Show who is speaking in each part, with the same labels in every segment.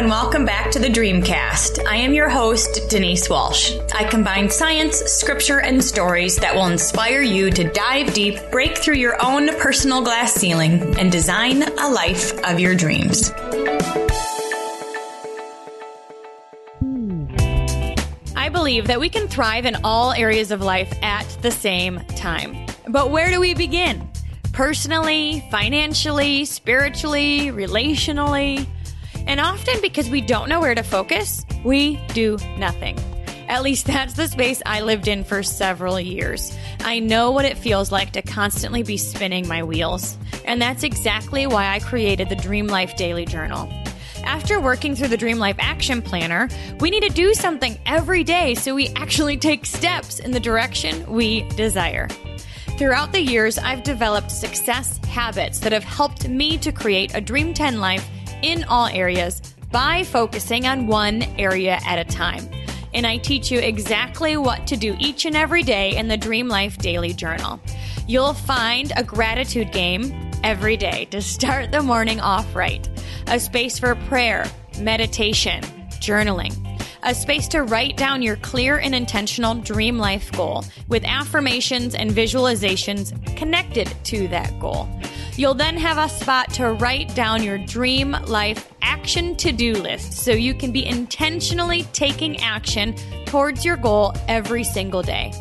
Speaker 1: and welcome back to the Dreamcast. I am your host, Denise Walsh. I combine science, scripture, and stories that will inspire you to dive deep, break through your own personal glass ceiling, and design a life of your dreams. I believe that we can thrive in all areas of life at the same time. But where do we begin? Personally, financially, spiritually, relationally? And often because we don't know where to focus, we do nothing. At least that's the space I lived in for several years. I know what it feels like to constantly be spinning my wheels. And that's exactly why I created the Dream Life Daily Journal. After working through the Dream Life Action Planner, we need to do something every day so we actually take steps in the direction we desire. Throughout the years, I've developed success habits that have helped me to create a Dream 10 life in all areas by focusing on one area at a time. And I teach you exactly what to do each and every day in the Dream Life Daily Journal. You'll find a gratitude game every day to start the morning off right, a space for prayer, meditation, journaling, a space to write down your clear and intentional dream life goal with affirmations and visualizations connected to that goal. You'll then have a spot to write down your dream life action to do list so you can be intentionally taking action towards your goal every single day.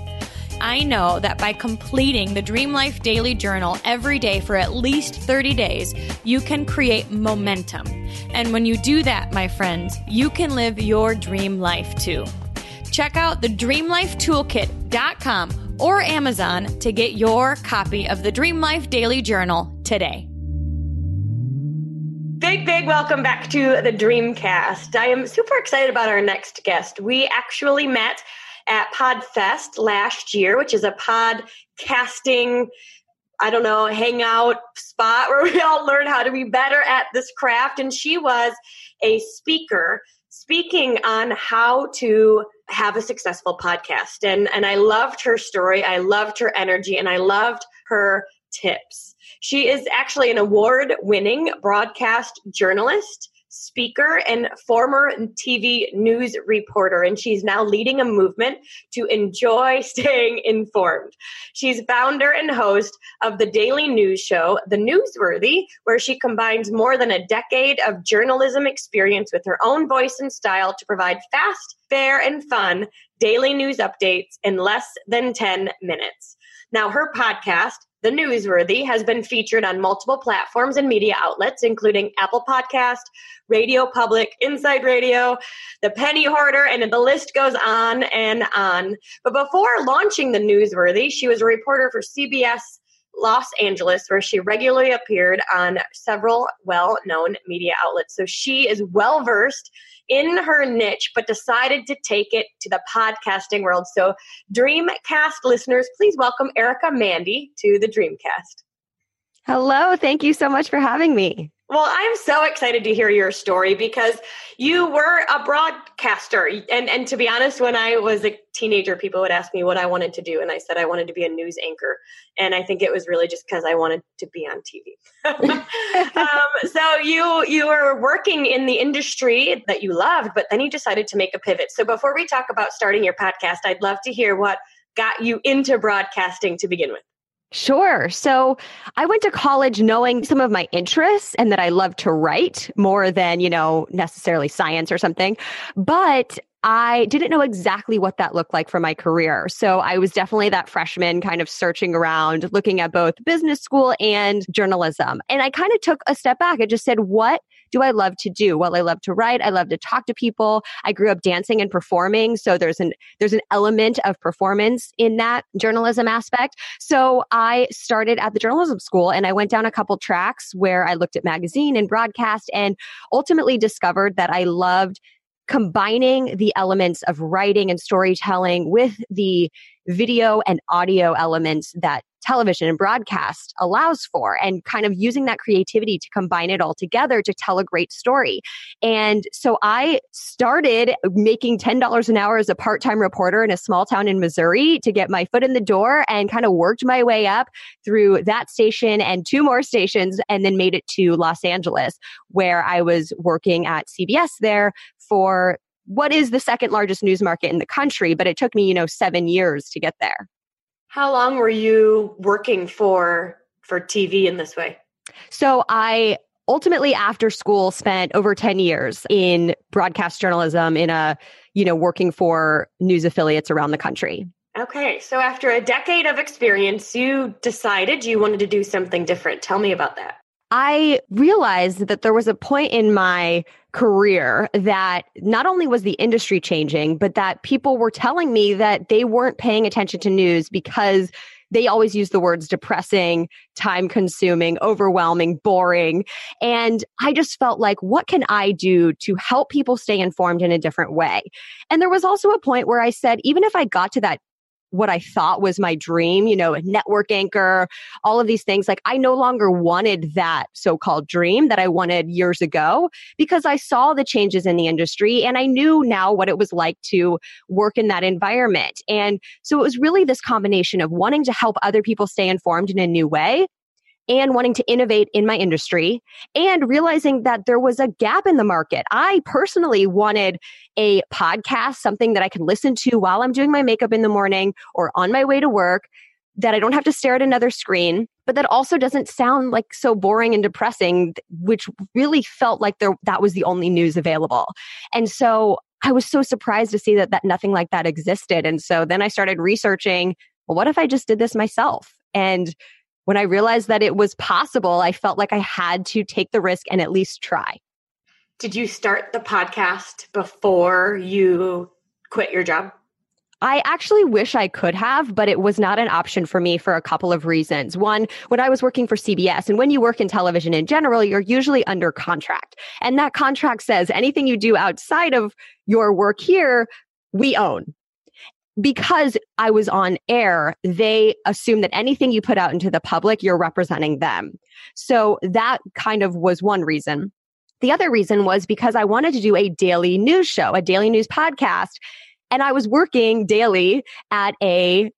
Speaker 1: I know that by completing the Dream Life Daily Journal every day for at least 30 days, you can create momentum. And when you do that, my friends, you can live your dream life too. Check out the dreamlifetoolkit.com or Amazon to get your copy of the Dream Life Daily Journal today. Big, big welcome back to the Dreamcast. I am super excited about our next guest. We actually met at PodFest last year, which is a podcasting, I don't know, hangout spot where we all learn how to be better at this craft. And she was a speaker speaking on how to have a successful podcast. And, and I loved her story. I loved her energy and I loved her tips. She is actually an award winning broadcast journalist speaker and former TV news reporter, and she's now leading a movement to enjoy staying informed. She's founder and host of the daily news show, The Newsworthy, where she combines more than a decade of journalism experience with her own voice and style to provide fast, fair, and fun daily news updates in less than 10 minutes. Now, her podcast, the Newsworthy has been featured on multiple platforms and media outlets, including Apple Podcast, Radio Public, Inside Radio, The Penny Hoarder, and the list goes on and on. But before launching the Newsworthy, she was a reporter for CBS Los Angeles, where she regularly appeared on several well known media outlets. So she is well versed in her niche, but decided to take it to the podcasting world. So, Dreamcast listeners, please welcome Erica Mandy to the Dreamcast.
Speaker 2: Hello. Thank you so much for having me.
Speaker 1: Well, I'm so excited to hear your story because you were a broadcaster. And, and to be honest, when I was a teenager, people would ask me what I wanted to do. And I said I wanted to be a news anchor. And I think it was really just because I wanted to be on TV. um, so you, you were working in the industry that you loved, but then you decided to make a pivot. So before we talk about starting your podcast, I'd love to hear what got you into broadcasting to begin with.
Speaker 2: Sure. So I went to college knowing some of my interests and that I love to write more than, you know, necessarily science or something. But I didn't know exactly what that looked like for my career. So I was definitely that freshman kind of searching around, looking at both business school and journalism. And I kind of took a step back. I just said, what do I love to do? Well, I love to write. I love to talk to people. I grew up dancing and performing. So there's an, there's an element of performance in that journalism aspect. So I started at the journalism school and I went down a couple tracks where I looked at magazine and broadcast and ultimately discovered that I loved combining the elements of writing and storytelling with the video and audio elements that television and broadcast allows for and kind of using that creativity to combine it all together to tell a great story. And so I started making $10 an hour as a part-time reporter in a small town in Missouri to get my foot in the door and kind of worked my way up through that station and two more stations and then made it to Los Angeles where I was working at CBS there for what is the second largest news market in the country, but it took me, you know, 7 years to get there.
Speaker 3: How long were you working for for TV in this way?
Speaker 2: So I ultimately after school spent over 10 years in broadcast journalism in a, you know, working for news affiliates around the country.
Speaker 3: Okay, so after a decade of experience, you decided you wanted to do something different. Tell me about that.
Speaker 2: I realized that there was a point in my career that not only was the industry changing, but that people were telling me that they weren't paying attention to news because they always use the words depressing, time consuming, overwhelming, boring. And I just felt like, what can I do to help people stay informed in a different way? And there was also a point where I said, even if I got to that what I thought was my dream, you know, a network anchor, all of these things. Like I no longer wanted that so called dream that I wanted years ago because I saw the changes in the industry and I knew now what it was like to work in that environment. And so it was really this combination of wanting to help other people stay informed in a new way and wanting to innovate in my industry and realizing that there was a gap in the market. I personally wanted a podcast, something that I can listen to while I'm doing my makeup in the morning or on my way to work that I don't have to stare at another screen, but that also doesn't sound like so boring and depressing, which really felt like there, that was the only news available. And so I was so surprised to see that, that nothing like that existed. And so then I started researching, well, what if I just did this myself? And when I realized that it was possible, I felt like I had to take the risk and at least try.
Speaker 3: Did you start the podcast before you quit your job?
Speaker 2: I actually wish I could have, but it was not an option for me for a couple of reasons. One, when I was working for CBS, and when you work in television in general, you're usually under contract. And that contract says anything you do outside of your work here, we own because I was on air, they assume that anything you put out into the public, you're representing them. So that kind of was one reason. The other reason was because I wanted to do a daily news show, a daily news podcast. And I was working daily at a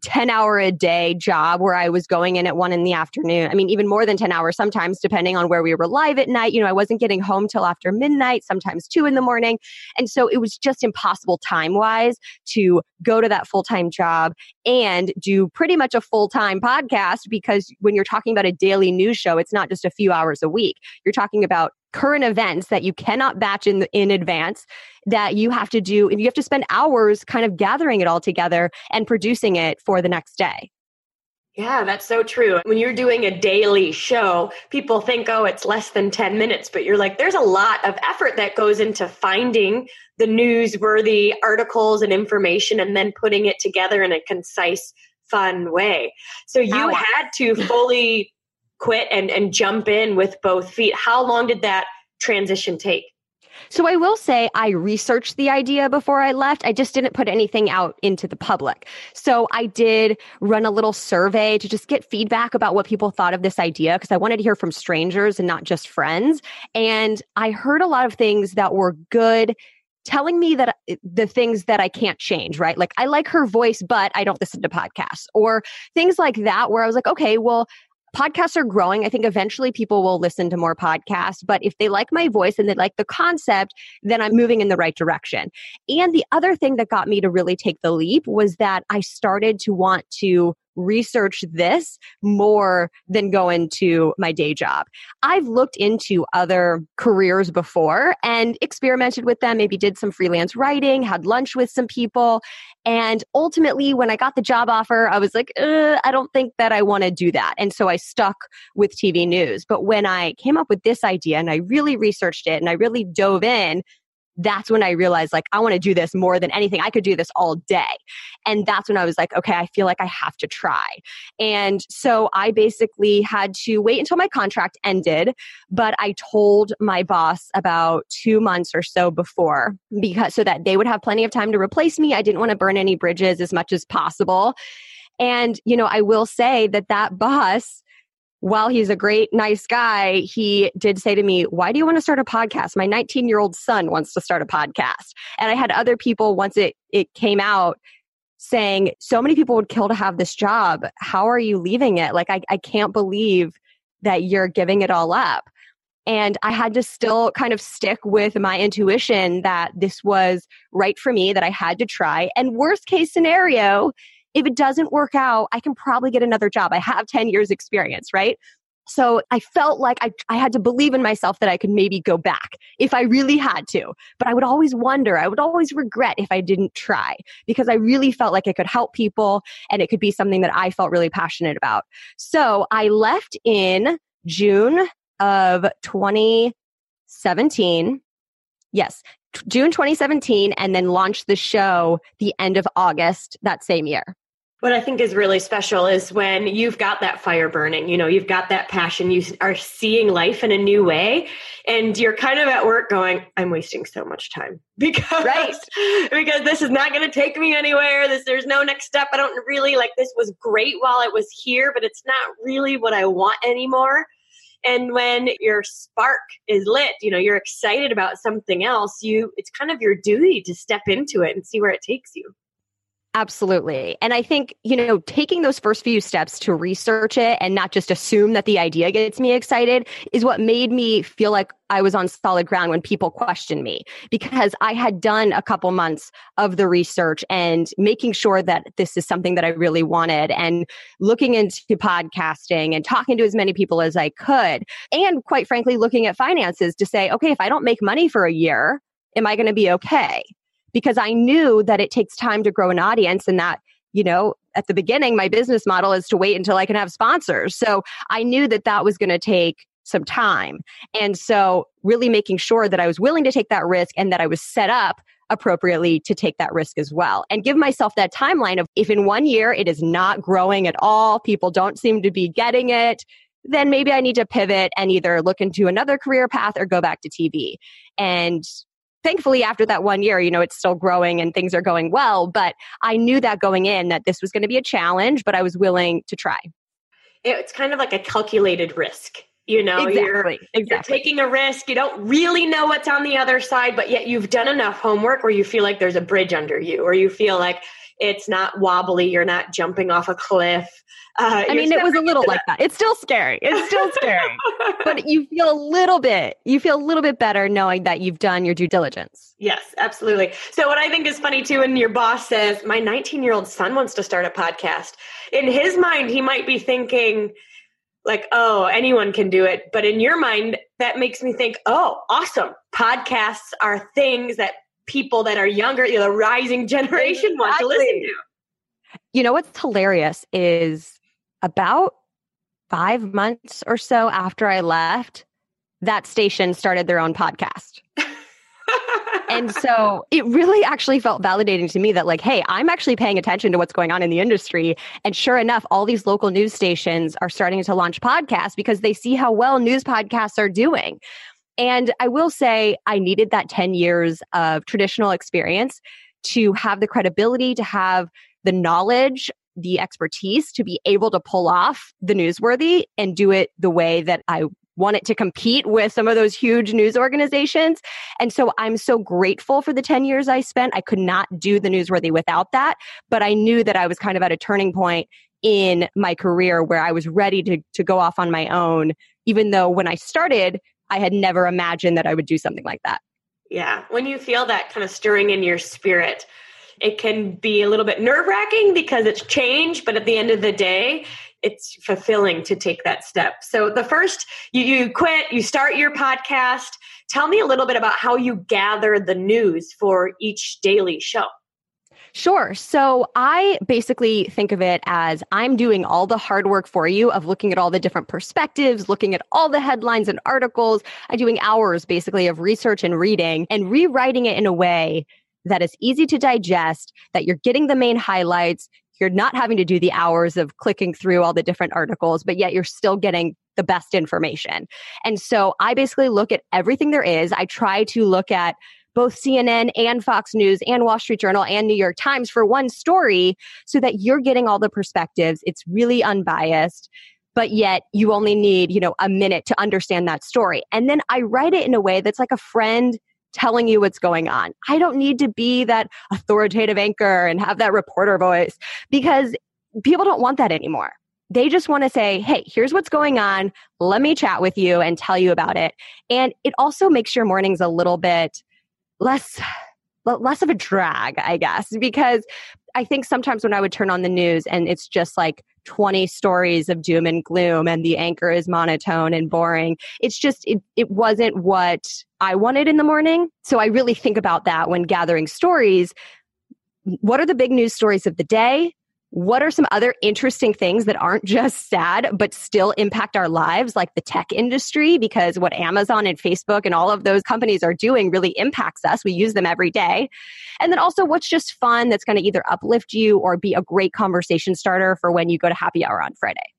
Speaker 2: 10 hour a day job where I was going in at one in the afternoon. I mean, even more than 10 hours sometimes, depending on where we were live at night. You know, I wasn't getting home till after midnight, sometimes two in the morning. And so it was just impossible time wise to go to that full time job and do pretty much a full time podcast because when you're talking about a daily news show, it's not just a few hours a week. You're talking about current events that you cannot batch in in advance that you have to do and you have to spend hours kind of gathering it all together and producing it for the next day.
Speaker 3: Yeah, that's so true. When you're doing a daily show, people think, oh, it's less than 10 minutes, but you're like, there's a lot of effort that goes into finding the newsworthy articles and information and then putting it together in a concise, fun way. So you had to fully quit and, and jump in with both feet. How long did that transition take?
Speaker 2: So I will say I researched the idea before I left. I just didn't put anything out into the public. So I did run a little survey to just get feedback about what people thought of this idea because I wanted to hear from strangers and not just friends. And I heard a lot of things that were good telling me that uh, the things that I can't change, right? Like I like her voice, but I don't listen to podcasts or things like that where I was like, okay, well, podcasts are growing. I think eventually people will listen to more podcasts, but if they like my voice and they like the concept, then I'm moving in the right direction. And the other thing that got me to really take the leap was that I started to want to research this more than go into my day job. I've looked into other careers before and experimented with them, maybe did some freelance writing, had lunch with some people. And ultimately, when I got the job offer, I was like, I don't think that I want to do that. And so I stuck with TV news. But when I came up with this idea and I really researched it and I really dove in, that's when I realized like I want to do this more than anything. I could do this all day. And that's when I was like, okay, I feel like I have to try. And so I basically had to wait until my contract ended, but I told my boss about 2 months or so before because so that they would have plenty of time to replace me. I didn't want to burn any bridges as much as possible. And, you know, I will say that that boss, while he's a great, nice guy, he did say to me, Why do you want to start a podcast? My 19 year old son wants to start a podcast. And I had other people, once it, it came out, saying, So many people would kill to have this job. How are you leaving it? Like, I, I can't believe that you're giving it all up. And I had to still kind of stick with my intuition that this was right for me, that I had to try. And worst case scenario, if it doesn't work out, I can probably get another job. I have 10 years experience, right? So I felt like I, I had to believe in myself that I could maybe go back if I really had to. But I would always wonder, I would always regret if I didn't try because I really felt like it could help people and it could be something that I felt really passionate about. So I left in June of 2017. Yes, June 2017, and then launched the show the end of August that same year.
Speaker 3: What I think is really special is when you've got that fire burning, you know, you've got that passion, you are seeing life in a new way, and you're kind of at work going, I'm wasting so much time because, right. because this is not going to take me anywhere. This, there's no next step. I don't really like this was great while it was here, but it's not really what I want anymore. And when your spark is lit, you know, you're excited about something else, you it's kind of your duty to step into it and see where it takes you.
Speaker 2: Absolutely. And I think, you know, taking those first few steps to research it and not just assume that the idea gets me excited is what made me feel like I was on solid ground when people questioned me because I had done a couple months of the research and making sure that this is something that I really wanted and looking into podcasting and talking to as many people as I could. And quite frankly, looking at finances to say, okay, if I don't make money for a year, am I going to be okay? Because I knew that it takes time to grow an audience and that, you know, at the beginning, my business model is to wait until I can have sponsors. So I knew that that was going to take some time. And so really making sure that I was willing to take that risk and that I was set up appropriately to take that risk as well and give myself that timeline of if in one year it is not growing at all, people don't seem to be getting it, then maybe I need to pivot and either look into another career path or go back to TV. And thankfully after that one year you know it's still growing and things are going well but i knew that going in that this was going to be a challenge but i was willing to try
Speaker 3: it's kind of like a calculated risk you know
Speaker 2: exactly,
Speaker 3: you're,
Speaker 2: exactly.
Speaker 3: you're taking a risk you don't really know what's on the other side but yet you've done enough homework where you feel like there's a bridge under you or you feel like it's not wobbly you're not jumping off a cliff
Speaker 2: uh, I mean, it was a little like that. It's still scary. It's still scary, but you feel a little bit, you feel a little bit better knowing that you've done your due diligence.
Speaker 3: Yes, absolutely. So what I think is funny too, when your boss says, my 19 year old son wants to start a podcast, in his mind, he might be thinking, like, oh, anyone can do it. But in your mind, that makes me think, oh, awesome. Podcasts are things that people that are younger, you know, the rising generation exactly. want to listen to.
Speaker 2: You know what's hilarious is about five months or so after I left, that station started their own podcast. and so it really actually felt validating to me that, like, hey, I'm actually paying attention to what's going on in the industry. And sure enough, all these local news stations are starting to launch podcasts because they see how well news podcasts are doing. And I will say, I needed that 10 years of traditional experience to have the credibility, to have the knowledge the expertise to be able to pull off the newsworthy and do it the way that I want it to compete with some of those huge news organizations. And so I'm so grateful for the 10 years I spent. I could not do the newsworthy without that, but I knew that I was kind of at a turning point in my career where I was ready to, to go off on my own, even though when I started, I had never imagined that I would do something like that.
Speaker 3: Yeah. When you feel that kind of stirring in your spirit, it can be a little bit nerve wracking because it's change, but at the end of the day, it's fulfilling to take that step. So the first, you, you quit, you start your podcast. Tell me a little bit about how you gather the news for each daily show.
Speaker 2: Sure. So I basically think of it as I'm doing all the hard work for you of looking at all the different perspectives, looking at all the headlines and articles. I'm doing hours basically of research and reading and rewriting it in a way that is easy to digest, that you're getting the main highlights. You're not having to do the hours of clicking through all the different articles, but yet you're still getting the best information. And so I basically look at everything there is. I try to look at both CNN and Fox News and Wall Street Journal and New York Times for one story so that you're getting all the perspectives. It's really unbiased but yet you only need, you know, a minute to understand that story. And then I write it in a way that's like a friend telling you what's going on. I don't need to be that authoritative anchor and have that reporter voice because people don't want that anymore. They just want to say, hey, here's what's going on. Let me chat with you and tell you about it. And it also makes your mornings a little bit less less of a drag, I guess, because I think sometimes when I would turn on the news and it's just like 20 stories of doom and gloom and the anchor is monotone and boring, it's just, it, it wasn't what I wanted in the morning. So I really think about that when gathering stories. What are the big news stories of the day? What are some other interesting things that aren't just sad but still impact our lives like the tech industry? Because what amazon and facebook and all of those companies are doing really impacts us. We use them every day. And then also what's just fun that's going to either uplift you or be a great conversation starter for when you go to happy hour on friday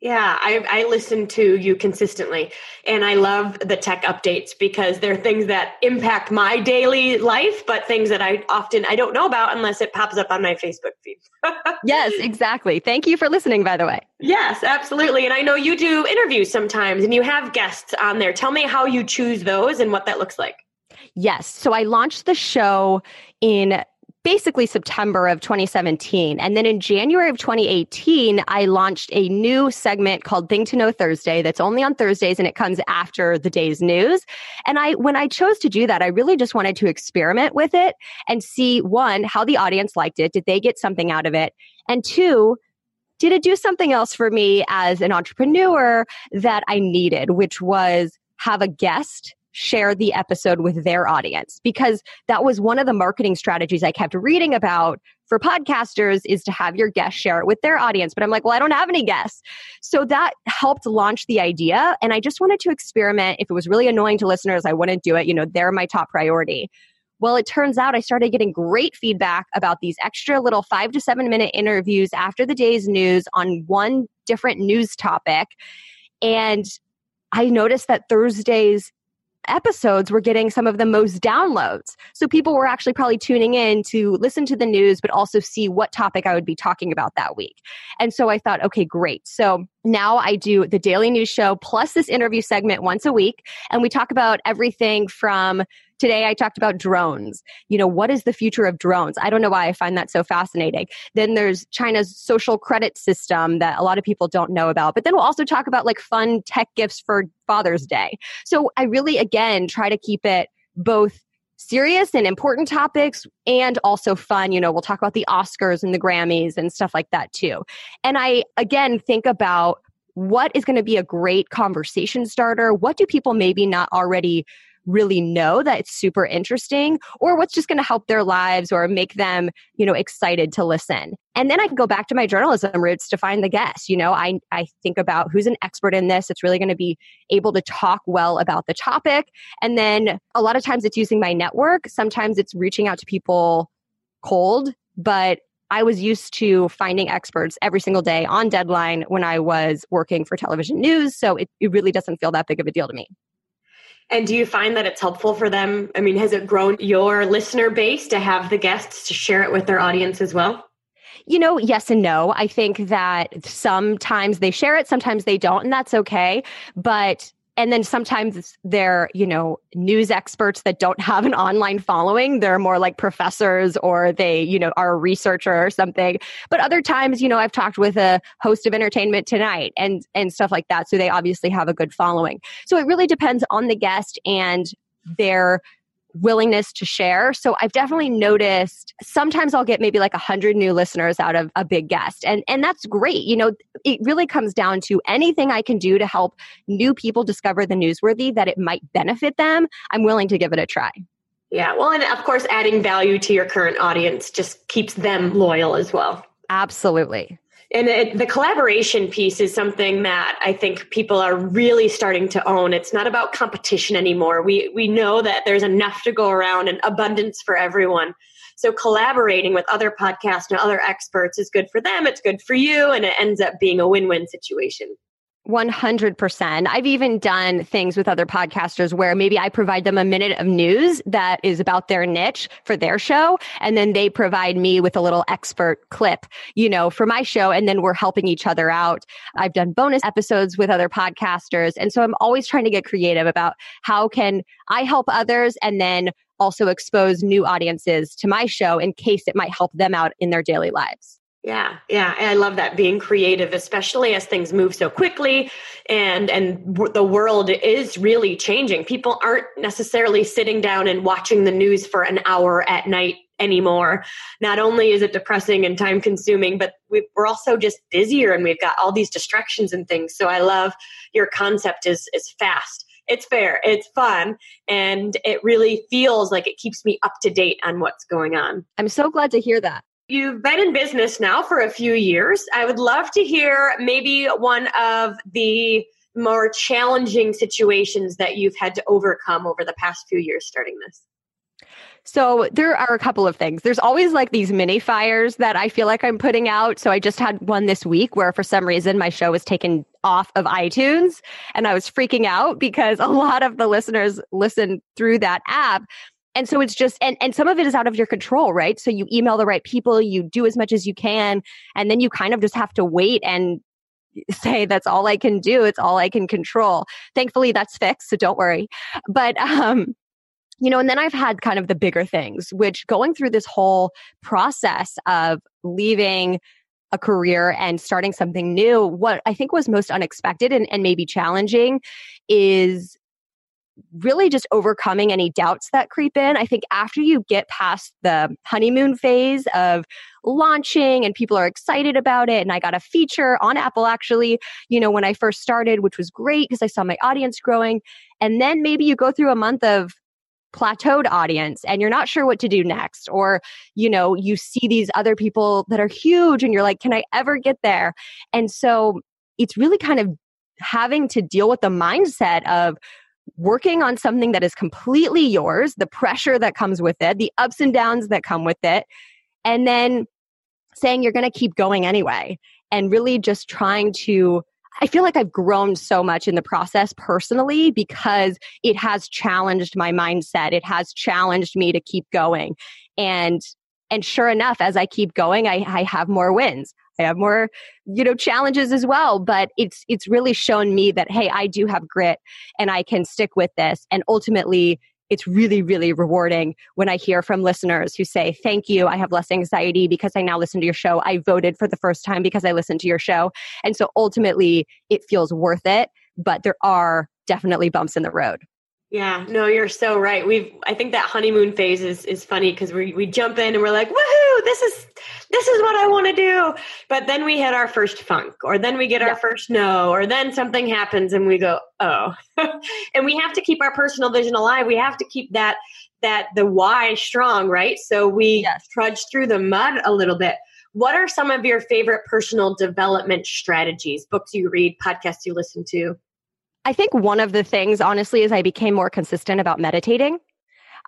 Speaker 3: yeah, I, I listen to you consistently and I love the tech updates because they're things that impact my daily life, but things that I often I don't know about unless it pops up on my Facebook feed.
Speaker 2: yes, exactly. Thank you for listening, by the way.
Speaker 3: Yes, absolutely. And I know you do interviews sometimes and you have guests on there. Tell me how you choose those and what that looks like.
Speaker 2: Yes. So I launched the show in basically September of 2017. And then in January of 2018, I launched a new segment called Thing to Know Thursday that's only on Thursdays and it comes after the day's news. And I, when I chose to do that, I really just wanted to experiment with it and see one, how the audience liked it. Did they get something out of it? And two, did it do something else for me as an entrepreneur that I needed, which was have a guest share the episode with their audience because that was one of the marketing strategies I kept reading about for podcasters is to have your guests share it with their audience. But I'm like, well, I don't have any guests. So that helped launch the idea. And I just wanted to experiment. If it was really annoying to listeners, I wouldn't do it. You know, they're my top priority. Well, it turns out I started getting great feedback about these extra little five to seven minute interviews after the day's news on one different news topic. And I noticed that Thursdays episodes were getting some of the most downloads. So people were actually probably tuning in to listen to the news, but also see what topic I would be talking about that week. And so I thought, okay, great. So now I do the daily news show plus this interview segment once a week. And we talk about everything from Today I talked about drones. You know, what is the future of drones? I don't know why I find that so fascinating. Then there's China's social credit system that a lot of people don't know about. But then we'll also talk about like fun tech gifts for Father's Day. So I really, again, try to keep it both serious and important topics and also fun. You know, we'll talk about the Oscars and the Grammys and stuff like that too. And I, again, think about what is going to be a great conversation starter? What do people maybe not already really know that it's super interesting or what's just going to help their lives or make them, you know, excited to listen. And then I can go back to my journalism roots to find the guests. You know, I, I think about who's an expert in this. It's really going to be able to talk well about the topic. And then a lot of times it's using my network. Sometimes it's reaching out to people cold, but I was used to finding experts every single day on deadline when I was working for television news. So it, it really doesn't feel that big of a deal to me.
Speaker 3: And do you find that it's helpful for them? I mean, has it grown your listener base to have the guests to share it with their audience as well?
Speaker 2: You know, yes and no. I think that sometimes they share it, sometimes they don't, and that's okay. But and then sometimes they're you know news experts that don't have an online following. They're more like professors or they you know are a researcher or something. But other times you know i've talked with a host of entertainment tonight and and stuff like that. So they obviously have a good following. So it really depends on the guest and their willingness to share. So I've definitely noticed sometimes I'll get maybe like a hundred new listeners out of a big guest. And and that's great. You know, it really comes down to anything I can do to help new people discover the newsworthy that it might benefit them. I'm willing to give it a try.
Speaker 3: Yeah. Well, and of course adding value to your current audience just keeps them loyal as well.
Speaker 2: Absolutely.
Speaker 3: And it, the collaboration piece is something that I think people are really starting to own. It's not about competition anymore. We we know that there's enough to go around and abundance for everyone. So collaborating with other podcasts and other experts is good for them. It's good for you, and it ends up being a win-win situation.
Speaker 2: 100%. I've even done things with other podcasters where maybe I provide them a minute of news that is about their niche for their show. And then they provide me with a little expert clip, you know, for my show. And then we're helping each other out. I've done bonus episodes with other podcasters. And so I'm always trying to get creative about how can I help others and then also expose new audiences to my show in case it might help them out in their daily lives.
Speaker 3: Yeah, yeah, I love that being creative, especially as things move so quickly, and and w- the world is really changing. People aren't necessarily sitting down and watching the news for an hour at night anymore. Not only is it depressing and time consuming, but we, are also just busier, and we've got all these distractions and things. So I love your concept is is fast. It's fair, it's fun, and it really feels like it keeps me up to date on what's going on.
Speaker 2: I'm so glad to hear that.
Speaker 3: You've been in business now for a few years. I would love to hear maybe one of the more challenging situations that you've had to overcome over the past few years starting this.
Speaker 2: So there are a couple of things. There's always like these mini fires that I feel like I'm putting out. So I just had one this week where for some reason my show was taken off of iTunes and I was freaking out because a lot of the listeners listen through that app. And so it's just, and, and some of it is out of your control, right? So you email the right people, you do as much as you can, and then you kind of just have to wait and say that's all I can do. It's all I can control. Thankfully, that's fixed. So don't worry. But, um, you know, and then I've had kind of the bigger things, which going through this whole process of leaving a career and starting something new, what I think was most unexpected and, and maybe challenging is really just overcoming any doubts that creep in. I think after you get past the honeymoon phase of launching and people are excited about it, and I got a feature on Apple actually, you know, when I first started, which was great because I saw my audience growing. And then maybe you go through a month of plateaued audience and you're not sure what to do next or you know you see these other people that are huge and you're like can i ever get there and so it's really kind of having to deal with the mindset of working on something that is completely yours, the pressure that comes with it, the ups and downs that come with it, and then saying you're going to keep going anyway. And really just trying to, I feel like I've grown so much in the process personally because it has challenged my mindset. It has challenged me to keep going. And and sure enough, as I keep going, I, I have more wins. I have more, you know, challenges as well. But it's it's really shown me that hey, I do have grit and I can stick with this. And ultimately, it's really, really rewarding when I hear from listeners who say, Thank you. I have less anxiety because I now listen to your show. I voted for the first time because I listened to your show. And so ultimately, it feels worth it. But there are definitely bumps in the road.
Speaker 3: Yeah, no, you're so right. We've I think that honeymoon phase is is funny because we we jump in and we're like, woohoo, this is this is what I want to do. But then we hit our first funk, or then we get our first no, or then something happens and we go, oh. and we have to keep our personal vision alive. We have to keep that that the why strong, right? So we yes. trudge through the mud a little bit. What are some of your favorite personal development strategies? Books you read, podcasts you listen to?
Speaker 2: I think one of the things, honestly, is I became more consistent about meditating.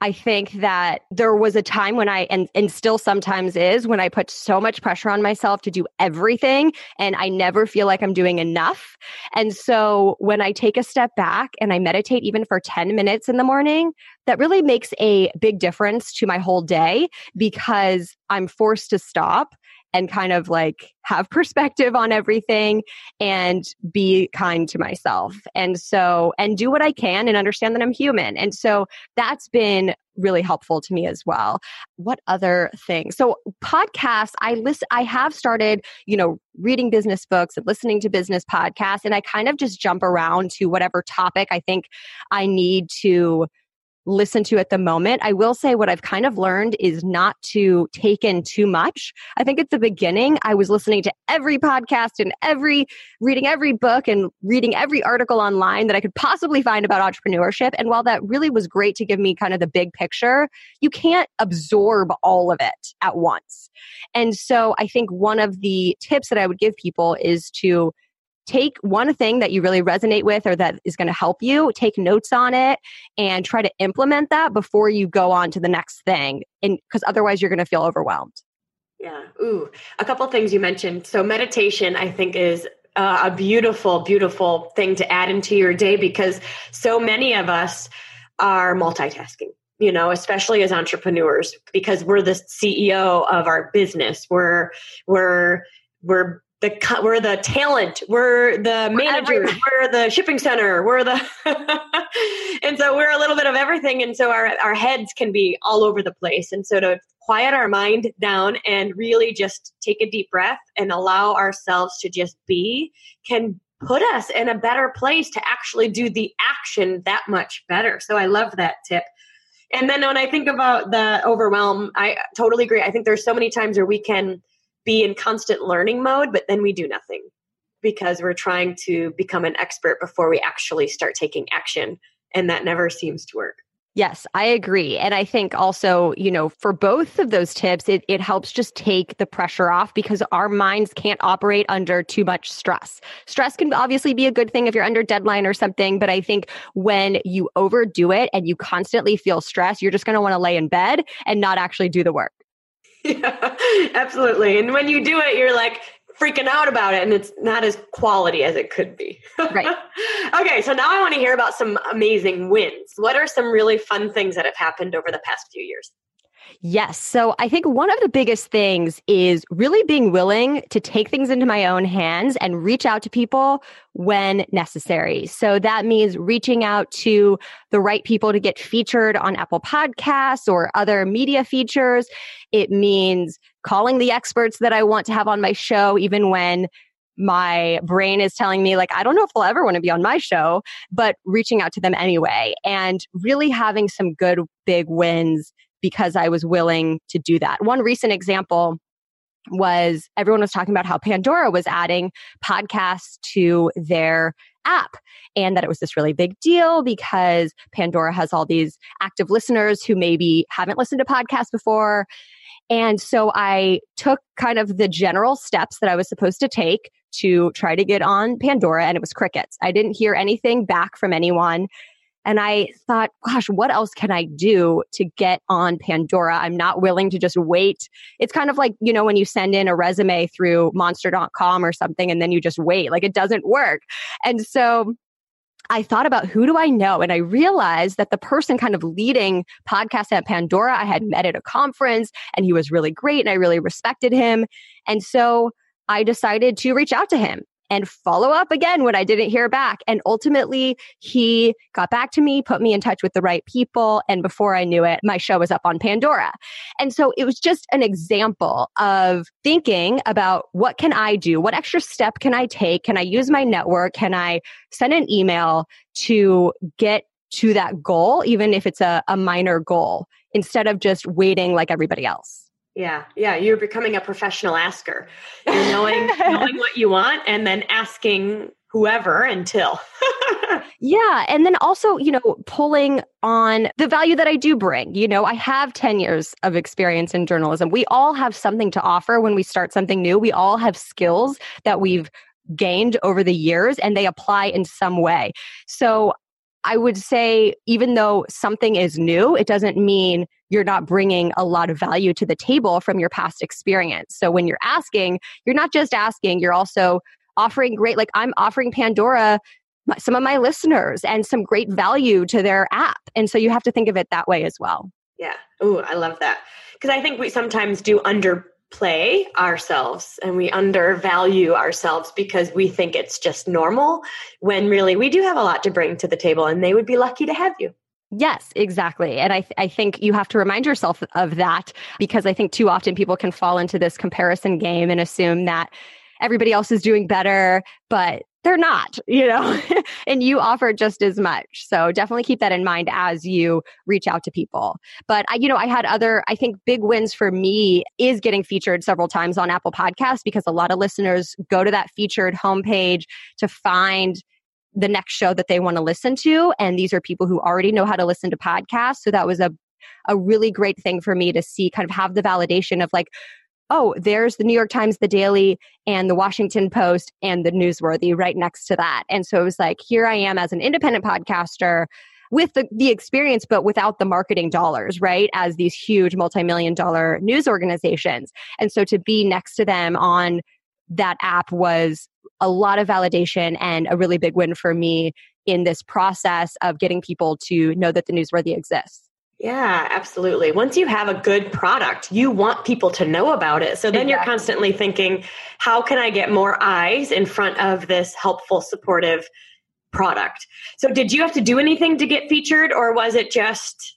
Speaker 2: I think that there was a time when I, and, and still sometimes is, when I put so much pressure on myself to do everything and I never feel like I'm doing enough. And so when I take a step back and I meditate even for 10 minutes in the morning, that really makes a big difference to my whole day because I'm forced to stop and kind of like have perspective on everything and be kind to myself. And so, and do what I can and understand that I'm human. And so that's been really helpful to me as well. What other things? So podcasts, I listen, I have started, you know, reading business books and listening to business podcasts, and I kind of just jump around to whatever topic I think I need to listen to at the moment. I will say what I've kind of learned is not to take in too much. I think at the beginning, I was listening to every podcast and every, reading every book and reading every article online that I could possibly find about entrepreneurship. And while that really was great to give me kind of the big picture, you can't absorb all of it at once. And so I think one of the tips that I would give people is to take one thing that you really resonate with or that is going to help you, take notes on it and try to implement that before you go on to the next thing. And because otherwise you're going to feel overwhelmed.
Speaker 3: Yeah. Ooh, a couple things you mentioned. So meditation, I think, is uh, a beautiful, beautiful thing to add into your day because so many of us are multitasking you know especially as entrepreneurs because we're the ceo of our business we're we're we're the we're the talent we're the manager we're the shipping center we're the and so we're a little bit of everything and so our our heads can be all over the place. And so to quiet our mind down and really just take a deep breath and allow ourselves to just be can put us in a better place to actually do the action that much better. So i love that tip. And then when I think about the overwhelm, I totally agree. I think there's so many times where we can be in constant learning mode, but then we do nothing because we're trying to become an expert before we actually start taking action. And that never seems to work.
Speaker 2: Yes, I agree. And I think also, you know, for both of those tips, it, it helps just take the pressure off because our minds can't operate under too much stress. Stress can obviously be a good thing if you're under deadline or something, but I think when you overdo it and you constantly feel stress, you're just going to want to lay in bed and not actually do the work.
Speaker 3: Yeah, absolutely. And when you do it, you're like, freaking out about it and it's not as quality as it could be.
Speaker 2: Right.
Speaker 3: okay, so now I want to hear about some amazing wins. What are some really fun things that have happened over the past few years?
Speaker 2: Yes. So I think one of the biggest things is really being willing to take things into my own hands and reach out to people when necessary. So that means reaching out to the right people to get featured on Apple Podcasts or other media features. It means calling the experts that I want to have on my show, even when my brain is telling me like i don't know if they'll ever want to be on my show but reaching out to them anyway and really having some good big wins because I was willing to do that. One recent example was everyone was talking about how Pandora was adding podcasts to their app and that it was this really big deal because Pandora has all these active listeners who maybe haven't listened to podcasts before. And so I took kind of the general steps that I was supposed to take to try to get on Pandora and it was crickets. I didn't hear anything back from anyone. And I thought, gosh, what else can I do to get on Pandora? I'm not willing to just wait. It's kind of like, you know, when you send in a resume through monster.com or something and then you just wait, like it doesn't work. And so I thought about who do I know? And I realized that the person kind of leading podcast at Pandora, I had met at a conference and he was really great and I really respected him. And so I decided to reach out to him and follow up again when I didn't hear back. And ultimately, he got back to me, put me in touch with the right people. And before I knew it, my show was up on Pandora. And so it was just an example of thinking about what can I do? What extra step can I take? Can I use my network? Can I send an email to get to that goal, even if it's a, a minor goal, instead of just waiting like everybody else?
Speaker 3: Yeah, yeah, you're becoming a professional asker. You're knowing knowing what you want and then asking whoever until.
Speaker 2: yeah, and then also, you know, pulling on the value that I do bring. You know, I have 10 years of experience in journalism. We all have something to offer when we start something new. We all have skills that we've gained over the years and they apply in some way. So I would say, even though something is new, it doesn't mean you're not bringing a lot of value to the table from your past experience. So when you're asking, you're not just asking, you're also offering great, like I'm offering Pandora some of my listeners and some great value to their app. And so you have to think of it that way as well.
Speaker 3: Yeah. Oh, I love that. Because I think we sometimes do under play ourselves and we undervalue ourselves because we think it's just normal when really we do have a lot to bring to the table and they would be lucky to have you.
Speaker 2: Yes, exactly. And I, th- I think you have to remind yourself of that because I think too often people can fall into this comparison game and assume that everybody else is doing better, but they're not, you know, and you offer just as much. So definitely keep that in mind as you reach out to people. But I, you know, I had other, I think big wins for me is getting featured several times on Apple Podcasts because a lot of listeners go to that featured homepage to find the next show that they want to listen to. And these are people who already know how to listen to podcasts. So that was a a really great thing for me to see kind of have the validation of like oh, there's the New York Times, the Daily, and the Washington Post, and the Newsworthy right next to that. And so it was like, here I am as an independent podcaster with the, the experience, but without the marketing dollars, right? As these huge multi million dollar news organizations. And so to be next to them on that app was a lot of validation and a really big win for me in this process of getting people to know that the newsworthy exists.
Speaker 3: Yeah, absolutely. Once you have a good product, you want people to know about it. So then exactly. you're constantly thinking, how can I get more eyes in front of this helpful, supportive product? So did you have to do anything to get featured or was it just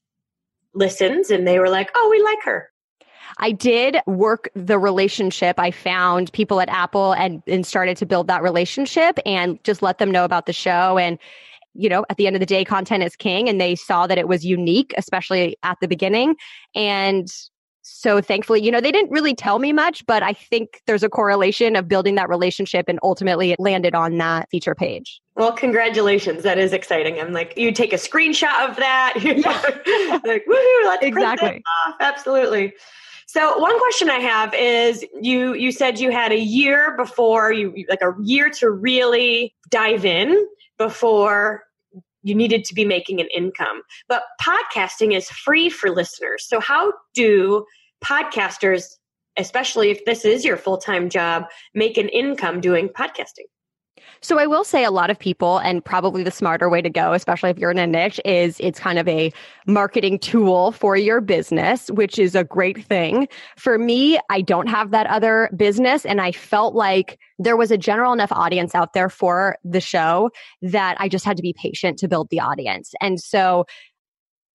Speaker 3: listens and they were like, oh, we like her?
Speaker 2: I did work the relationship. I found people at Apple and, and started to build that relationship and just let them know about the show. And you know, at the end of the day, content is king and they saw that it was unique, especially at the beginning. And so thankfully, you know, they didn't really tell me much, but I think there's a correlation of building that relationship and ultimately it landed on that feature page.
Speaker 3: Well, congratulations. That is exciting. I'm like, you take a screenshot of that. Yeah. like, woohoo, let's exactly. Absolutely. So one question I have is you you said you had a year before you like a year to really dive in before you needed to be making an income. But podcasting is free for listeners. So, how do podcasters, especially if this is your full time job, make an income doing podcasting?
Speaker 2: So I will say a lot of people, and probably the smarter way to go, especially if you're in a niche, is it's kind of a marketing tool for your business, which is a great thing. For me, I don't have that other business, and I felt like there was a general enough audience out there for the show that I just had to be patient to build the audience. And so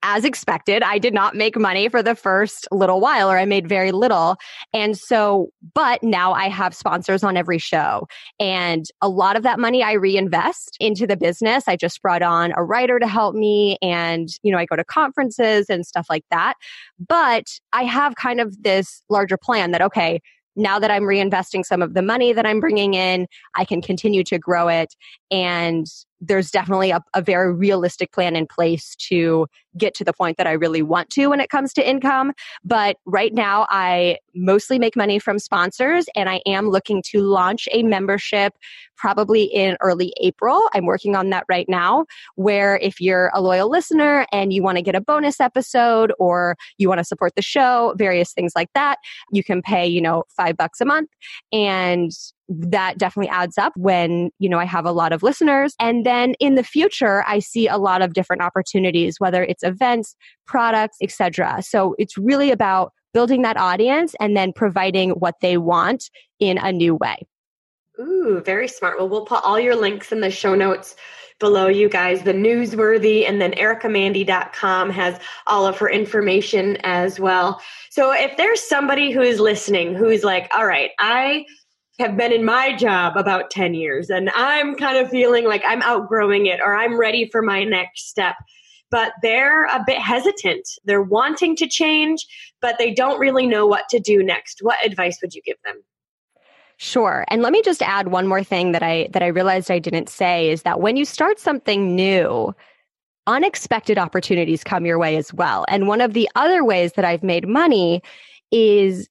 Speaker 2: as expected, I did not make money for the first little while, or I made very little. And so, but now I have sponsors on every show. And a lot of that money I reinvest into the business. I just brought on a writer to help me. And, you know, I go to conferences and stuff like that. But I have kind of this larger plan that, okay, now that I'm reinvesting some of the money that I'm bringing in, I can continue to grow it. And there's definitely a, a, very realistic plan in place to get to the point that I really want to when it comes to income. But right now, I mostly make money from sponsors, and I am looking to launch a membership probably in early April. I'm working on that right now, where if you're a loyal listener and you want to get a bonus episode or you want to support the show, various things like that, you can pay, you know, five bucks a month and that definitely adds up when you know i have a lot of listeners. And then in the future i see a lot of different opportunities whether it's events products etc so it's really about building that audience and then providing what they want in a new way.
Speaker 3: Ooh very smart. Well we'll put all your links in the show notes below you guys. The newsworthy and then ericamandy.com has all of her information as well. So if there's somebody who is listening who's like all right i have been in my job about 10 years and I'm kind of feeling like I'm outgrowing it or I'm ready for my next step. But they're a bit hesitant. They're wanting to change, but they don't really know what to do next. What advice would you give them?
Speaker 2: Sure. And let me just add one more thing that I that I realized I didn't say is that when you start something new, unexpected opportunities come your way as well. And one of the other ways that I've made money is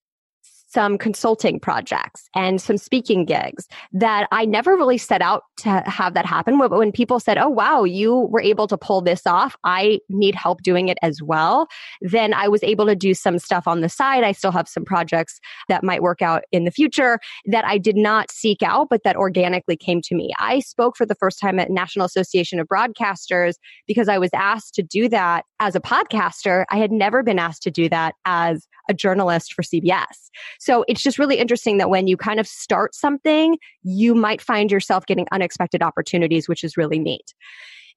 Speaker 2: some consulting projects and some speaking gigs that I never really set out to have that happen. But when people said, Oh, wow, you were able to pull this off. I need help doing it as well. Then I was able to do some stuff on the side. I still have some projects that might work out in the future that I did not seek out, but that organically came to me. I spoke for the first time at National Association of Broadcasters because I was asked to do that as a podcaster. I had never been asked to do that as a journalist for CBS. So it's just really interesting that when you kind of start something, you might find yourself getting unexpected opportunities, which is really neat.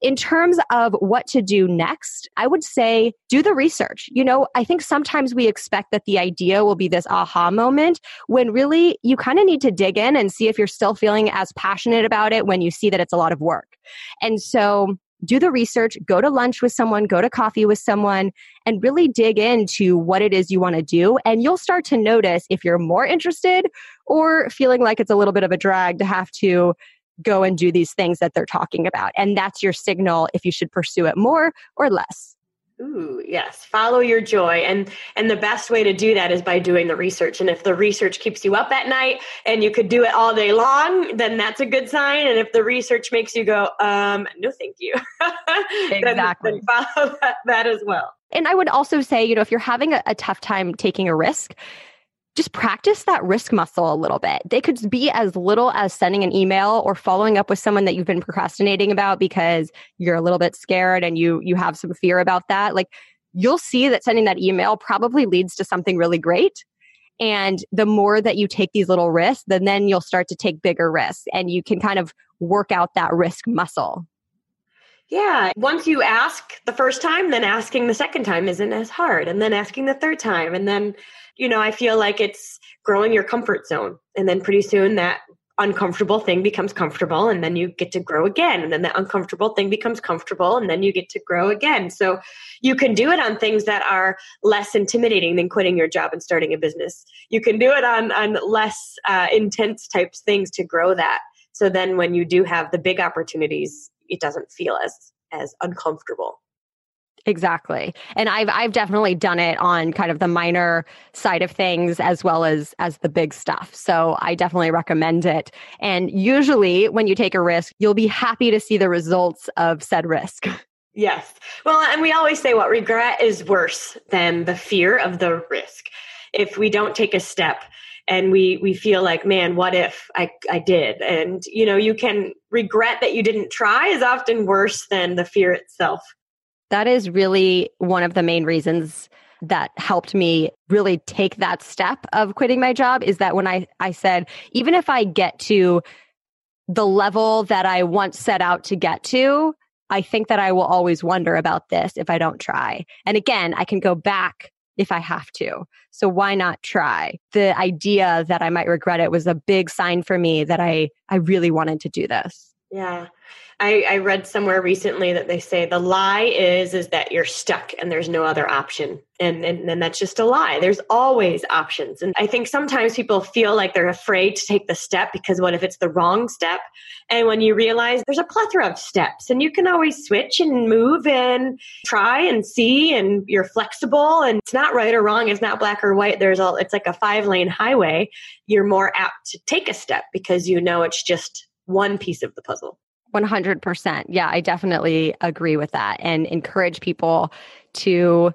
Speaker 2: In terms of what to do next, I would say do the research. You know, I think sometimes we expect that the idea will be this aha moment when really you kind of need to dig in and see if you're still feeling as passionate about it when you see that it's a lot of work. And so do the research, go to lunch with someone, go to coffee with someone, and really dig into what it is you want to do. And you'll start to notice if you're more interested or feeling like it's a little bit of a drag to have to go and do these things that they're talking about. And that's your signal if you should pursue it more or less.
Speaker 3: Ooh, yes. Follow your joy. And and the best way to do that is by doing the research. And if the research keeps you up at night and you could do it all day long, then that's a good sign. And if the research makes you go, um, no thank you.
Speaker 2: exactly.
Speaker 3: then, then follow that, that, as well.
Speaker 2: And I would also say, you know, if you're having a, a tough time taking a risk, just practice that risk muscle a little bit. They could be as little as sending an email or following up with someone that you've been procrastinating about because you're a little bit scared and you you have some fear about that. Like you'll see that sending that email probably leads to something really great. And the more that you take these little risks, then then you'll start to take bigger risks and you can kind of work out that risk muscle.
Speaker 3: Yeah. Once you ask the first time, then asking the second time isn't as hard. And then asking the third time. And then, you know, I feel like it's growing your comfort zone. And then pretty soon that uncomfortable thing becomes comfortable and then you get to grow again. And then the uncomfortable thing becomes comfortable and then you get to grow again. So you can do it on things that are less intimidating than quitting your job and starting a business. You can do it on on less uh, intense types things to grow that. So then when you do have the big opportunities it doesn't feel as as uncomfortable
Speaker 2: Exactly. And I've I've definitely done it on kind of the minor side of things as well as as the big stuff. So I definitely recommend it. And usually when you take a risk, you'll be happy to see the results of said risk.
Speaker 3: Yes. Well, and we always say what regret is worse than the fear of the risk. If we don't take a step and we we feel like, man, what if I I did? And you know, you can regret that you didn't try is often worse than the fear itself
Speaker 2: that is really one of the main reasons that helped me really take that step of quitting my job is that when I, I said, even if I get to the level that I once set out to get to, I think that I will always wonder about this if I don't try. And again, I can go back if I have to. So why not try? The idea that I might regret it was a big sign for me that I, I really wanted to do this.
Speaker 3: Yeah. I, I read somewhere recently that they say the lie is is that you're stuck and there's no other option. And, and and that's just a lie. There's always options. And I think sometimes people feel like they're afraid to take the step because what if it's the wrong step? And when you realize there's a plethora of steps and you can always switch and move and try and see and you're flexible and it's not right or wrong, it's not black or white. There's a it's like a five lane highway. You're more apt to take a step because you know it's just one piece of the puzzle.
Speaker 2: 100%. Yeah, I definitely agree with that and encourage people to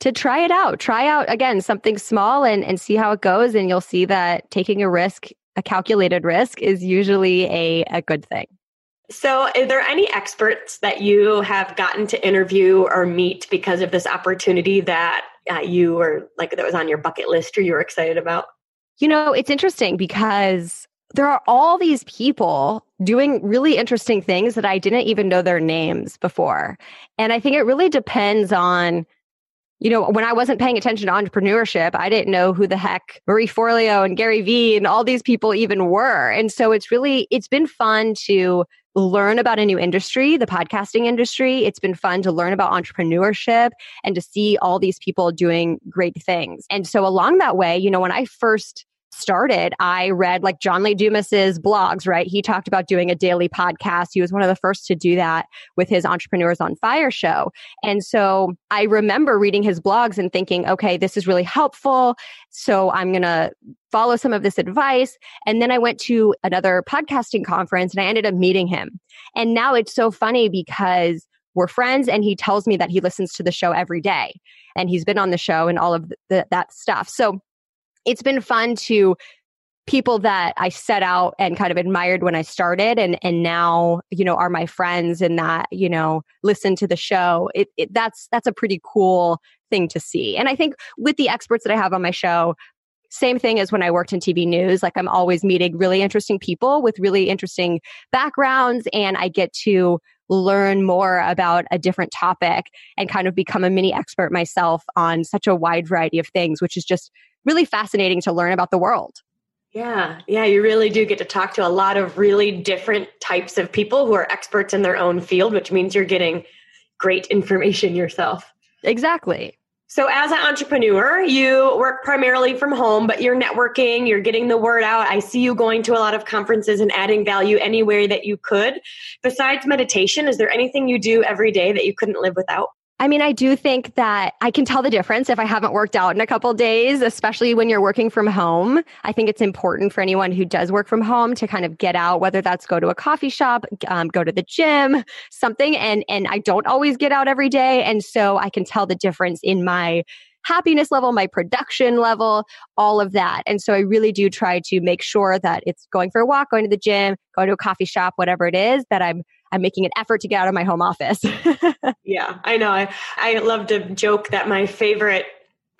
Speaker 2: to try it out. Try out again something small and and see how it goes and you'll see that taking a risk, a calculated risk is usually a a good thing.
Speaker 3: So, are there any experts that you have gotten to interview or meet because of this opportunity that uh, you were like that was on your bucket list or you were excited about?
Speaker 2: You know, it's interesting because there are all these people doing really interesting things that I didn't even know their names before. And I think it really depends on, you know, when I wasn't paying attention to entrepreneurship, I didn't know who the heck Marie Forleo and Gary Vee and all these people even were. And so it's really, it's been fun to learn about a new industry, the podcasting industry. It's been fun to learn about entrepreneurship and to see all these people doing great things. And so along that way, you know, when I first started, I read like John Lee Dumas's blogs, right? He talked about doing a daily podcast. He was one of the first to do that with his Entrepreneurs on Fire show. And so I remember reading his blogs and thinking, okay, this is really helpful. So I'm going to follow some of this advice. And then I went to another podcasting conference and I ended up meeting him. And now it's so funny because we're friends and he tells me that he listens to the show every day and he's been on the show and all of the, that stuff. So it's been fun to people that I set out and kind of admired when I started and and now you know are my friends and that you know listen to the show. It, it, that's that's a pretty cool thing to see. And I think with the experts that I have on my show same thing as when I worked in TV news. Like I'm always meeting really interesting people with really interesting backgrounds and I get to learn more about a different topic and kind of become a mini expert myself on such a wide variety of things which is just really fascinating to learn about the world.
Speaker 3: Yeah, yeah, you really do get to talk to a lot of really different types of people who are experts in their own field, which means you're getting great information yourself.
Speaker 2: Exactly.
Speaker 3: So, as an entrepreneur, you work primarily from home, but you're networking, you're getting the word out. I see you going to a lot of conferences and adding value anywhere that you could. Besides meditation, is there anything you do every day that you couldn't live without?
Speaker 2: I mean, I do think that I can tell the difference if I haven't worked out in a couple days, especially when you're working from home. I think it's important for anyone who does work from home to kind of get out, whether that's go to a coffee shop, um, go to the gym, something. And, and I don't always get out every day. And so I can tell the difference in my happiness level, my production level, all of that. And so I really do try to make sure that it's going for a walk, going to the gym, going to a coffee shop, whatever it is, that I'm I'm making an effort to get out of my home office.
Speaker 3: yeah, I know. I, I love to joke that my favorite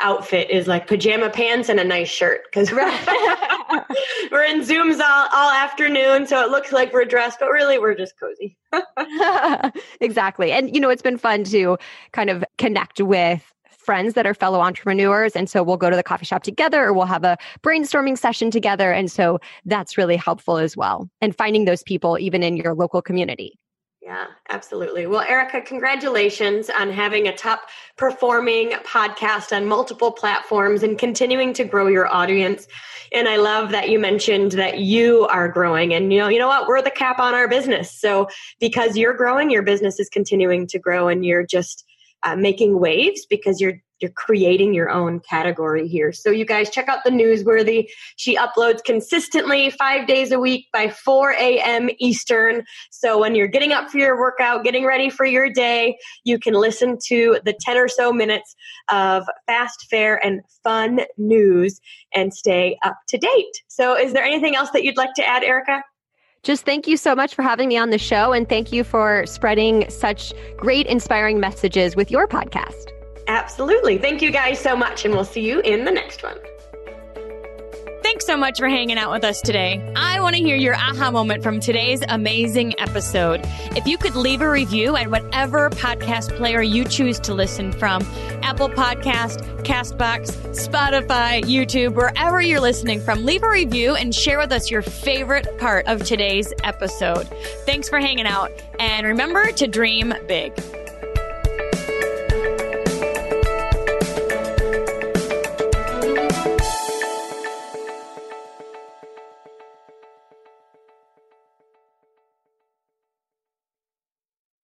Speaker 3: outfit is like pajama pants and a nice shirt because we're, we're in Zooms all, all afternoon. So it looks like we're dressed, but really we're just cozy.
Speaker 2: exactly. And, you know, it's been fun to kind of connect with friends that are fellow entrepreneurs. And so we'll go to the coffee shop together or we'll have a brainstorming session together. And so that's really helpful as well. And finding those people even in your local community.
Speaker 3: Yeah, absolutely. Well, Erica, congratulations on having a top performing podcast on multiple platforms and continuing to grow your audience. And I love that you mentioned that you are growing and you know, you know what? We're the cap on our business. So because you're growing, your business is continuing to grow and you're just uh, making waves because you're you're creating your own category here. So you guys check out the newsworthy. She uploads consistently five days a week by 4 a.m. Eastern. So when you're getting up for your workout, getting ready for your day, you can listen to the 10 or so minutes of fast, fair, and fun news and stay up to date. So is there anything else that you'd like to add, Erica?
Speaker 2: Just thank you so much for having me on the show. And thank you for spreading such great, inspiring messages with your podcast.
Speaker 3: Absolutely. Thank you guys so much. And we'll see you in the next one.
Speaker 1: Thanks so much for hanging out with us today. I want to hear your aha moment from today's amazing episode. If you could leave a review at whatever podcast player you choose to listen from Apple Podcast, Castbox, Spotify, YouTube, wherever you're listening from, leave a review and share with us your favorite part of today's episode. Thanks for hanging out, and remember to dream big.